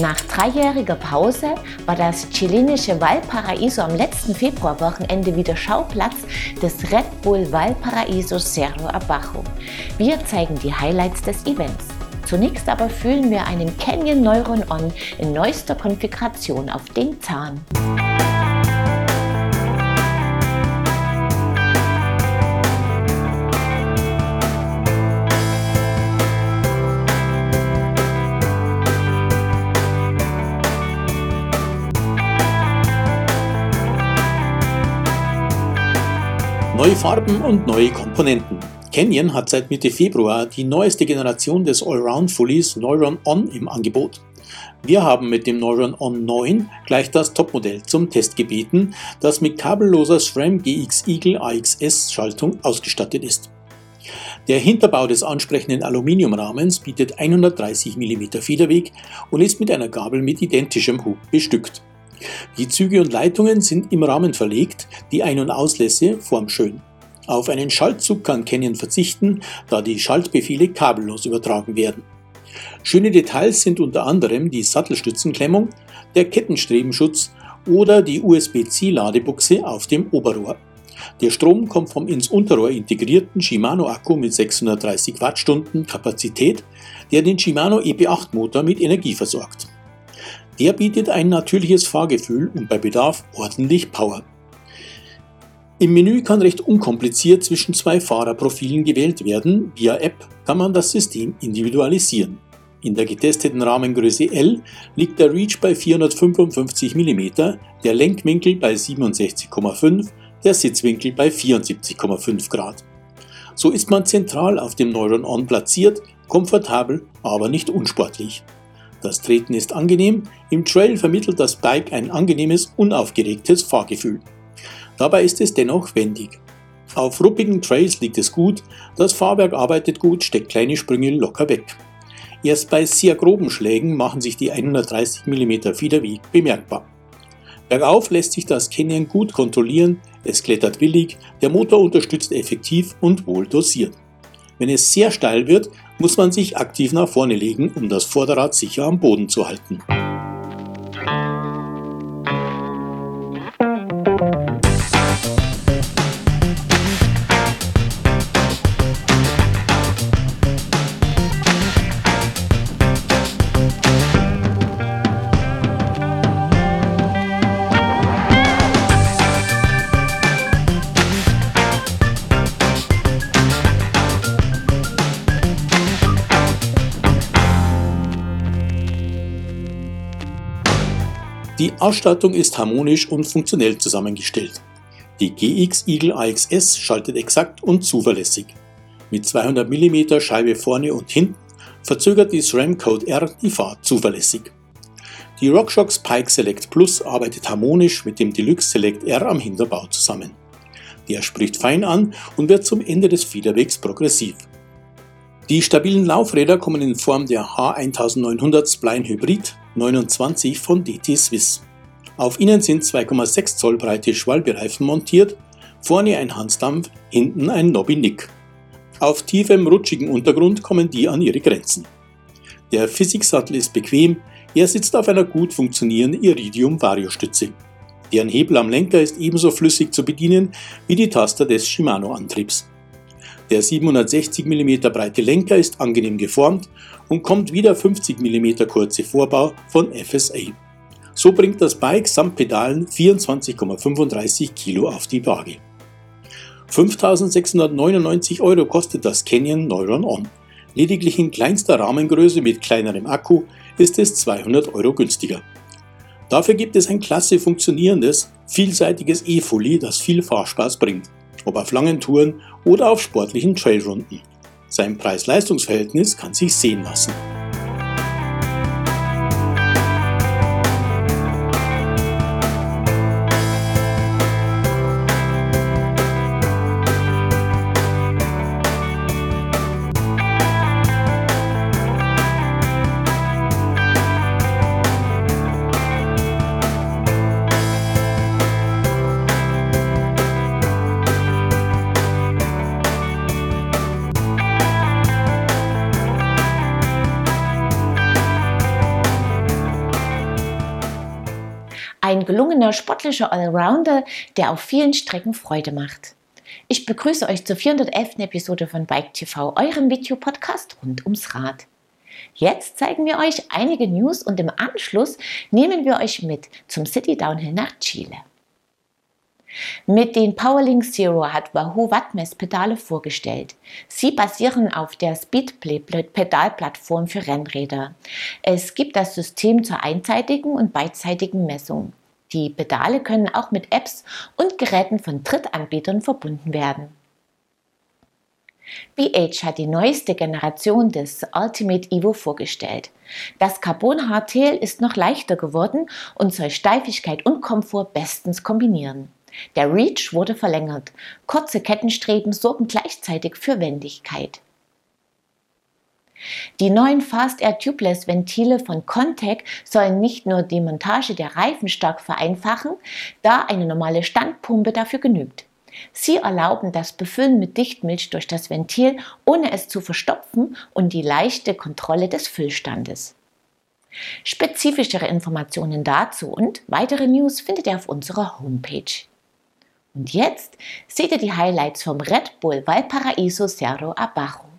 Nach dreijähriger Pause war das chilenische Valparaiso am letzten Februarwochenende wieder Schauplatz des Red Bull Valparaiso Cerro Abajo. Wir zeigen die Highlights des Events. Zunächst aber fühlen wir einem Canyon Neuron On in neuester Konfiguration auf den Zahn. Neue Farben und neue Komponenten. Canyon hat seit Mitte Februar die neueste Generation des Allround Fullies Neuron On im Angebot. Wir haben mit dem Neuron On 9 gleich das Topmodell zum Test gebeten, das mit kabelloser SRAM GX Eagle AXS Schaltung ausgestattet ist. Der Hinterbau des ansprechenden Aluminiumrahmens bietet 130 mm Federweg und ist mit einer Gabel mit identischem Hub bestückt. Die Züge und Leitungen sind im Rahmen verlegt, die Ein- und Auslässe formschön. Auf einen Schaltzug kann Canyon verzichten, da die Schaltbefehle kabellos übertragen werden. Schöne Details sind unter anderem die Sattelstützenklemmung, der Kettenstrebenschutz oder die USB-C-Ladebuchse auf dem Oberrohr. Der Strom kommt vom ins Unterrohr integrierten Shimano-Akku mit 630 Wattstunden Kapazität, der den Shimano EP8 Motor mit Energie versorgt. Der bietet ein natürliches Fahrgefühl und bei Bedarf ordentlich Power. Im Menü kann recht unkompliziert zwischen zwei Fahrerprofilen gewählt werden. Via App kann man das System individualisieren. In der getesteten Rahmengröße L liegt der Reach bei 455 mm, der Lenkwinkel bei 67,5, der Sitzwinkel bei 74,5 Grad. So ist man zentral auf dem Neuron On platziert, komfortabel, aber nicht unsportlich. Das Treten ist angenehm, im Trail vermittelt das Bike ein angenehmes, unaufgeregtes Fahrgefühl. Dabei ist es dennoch wendig. Auf ruppigen Trails liegt es gut, das Fahrwerk arbeitet gut, steckt kleine Sprünge locker weg. Erst bei sehr groben Schlägen machen sich die 130 mm Federweg bemerkbar. Bergauf lässt sich das Canyon gut kontrollieren, es klettert willig, der Motor unterstützt effektiv und wohl dosiert. Wenn es sehr steil wird, muss man sich aktiv nach vorne legen, um das Vorderrad sicher am Boden zu halten. Die Ausstattung ist harmonisch und funktionell zusammengestellt. Die GX Eagle AXS schaltet exakt und zuverlässig. Mit 200 mm Scheibe vorne und hinten verzögert die SRAM Code R die Fahrt zuverlässig. Die RockShox Pike Select Plus arbeitet harmonisch mit dem Deluxe Select R am Hinterbau zusammen. Der spricht fein an und wird zum Ende des Federwegs progressiv. Die stabilen Laufräder kommen in Form der H1900 Spline Hybrid 29 von DT Swiss. Auf ihnen sind 2,6 Zoll breite Schwalbereifen montiert, vorne ein Hansdampf, hinten ein Nobby Nick. Auf tiefem, rutschigen Untergrund kommen die an ihre Grenzen. Der Physiksattel ist bequem, er sitzt auf einer gut funktionierenden Iridium-Variostütze. Deren Hebel am Lenker ist ebenso flüssig zu bedienen wie die Taster des Shimano-Antriebs. Der 760 mm breite Lenker ist angenehm geformt und kommt wie der 50 mm kurze Vorbau von FSA. So bringt das Bike samt Pedalen 24,35 Kilo auf die Waage. 5.699 Euro kostet das Canyon Neuron On. Lediglich in kleinster Rahmengröße mit kleinerem Akku ist es 200 Euro günstiger. Dafür gibt es ein klasse funktionierendes, vielseitiges E-Fully, das viel Fahrspaß bringt ob auf langen Touren oder auf sportlichen Trailrunden. Sein Preis-Leistungs-Verhältnis kann sich sehen lassen. Gelungener sportlicher Allrounder, der auf vielen Strecken Freude macht. Ich begrüße euch zur 411. Episode von Bike TV, eurem Videopodcast rund ums Rad. Jetzt zeigen wir euch einige News und im Anschluss nehmen wir euch mit zum City Downhill nach Chile. Mit den Powerlink Zero hat Wahoo Wattmess Pedale vorgestellt. Sie basieren auf der Speedplay Pedalplattform für Rennräder. Es gibt das System zur einseitigen und beidseitigen Messung. Die Pedale können auch mit Apps und Geräten von Drittanbietern verbunden werden. BH hat die neueste Generation des Ultimate Evo vorgestellt. Das Carbon Hardtail ist noch leichter geworden und soll Steifigkeit und Komfort bestens kombinieren. Der Reach wurde verlängert. Kurze Kettenstreben sorgen gleichzeitig für Wendigkeit. Die neuen Fast Air Tubeless Ventile von Contec sollen nicht nur die Montage der Reifen stark vereinfachen, da eine normale Standpumpe dafür genügt. Sie erlauben das Befüllen mit Dichtmilch durch das Ventil, ohne es zu verstopfen und die leichte Kontrolle des Füllstandes. Spezifischere Informationen dazu und weitere News findet ihr auf unserer Homepage. Und jetzt seht ihr die Highlights vom Red Bull Valparaiso Cerro Abajo.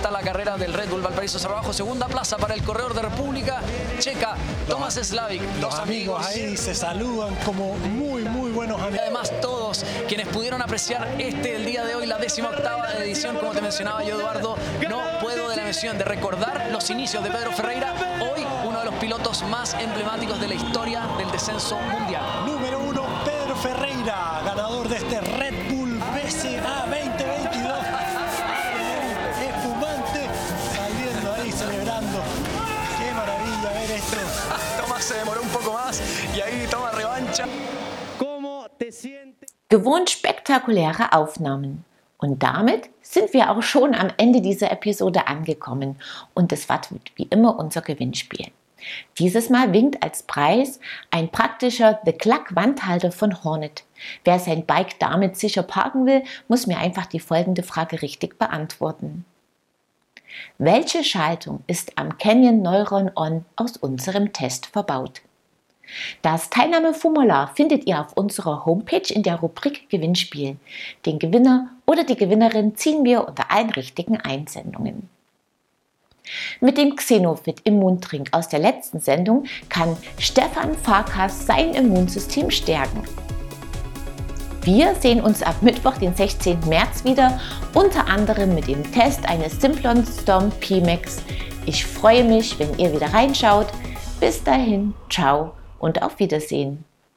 Levanta la carrera del Red Bull Valparaíso Cerro Abajo. Segunda plaza para el corredor de República Checa, Tomás Slavik. Los amigos ahí se saludan como muy, muy buenos amigos. Además, todos quienes pudieron apreciar este el día de hoy, la décima octava edición, como te mencionaba yo, Eduardo, no puedo de la misión de recordar los inicios de Pedro Ferreira, hoy uno de los pilotos más emblemáticos de la historia del descenso mundial. Número uno, Pedro Ferreira, ganador de este Red ver esto. Tomás se demoró un poco más y ahí toma revancha. Gewohnt spektakuläre Aufnahmen. Und damit sind wir auch schon am Ende dieser Episode angekommen und es war wie immer unser Gewinnspiel. Dieses Mal winkt als Preis ein praktischer The Cluck Wandhalter von Hornet. Wer sein Bike damit sicher parken will, muss mir einfach die folgende Frage richtig beantworten. Welche Schaltung ist am Canyon Neuron On aus unserem Test verbaut? Das Teilnahmeformular findet ihr auf unserer Homepage in der Rubrik Gewinnspiel. Den Gewinner oder die Gewinnerin ziehen wir unter allen richtigen Einsendungen. Mit dem Xenofit Immuntrink aus der letzten Sendung kann Stefan Farkas sein Immunsystem stärken. Wir sehen uns ab Mittwoch, den 16. März wieder, unter anderem mit dem Test eines Simplon Storm P-Max. Ich freue mich, wenn ihr wieder reinschaut. Bis dahin, ciao und auf Wiedersehen.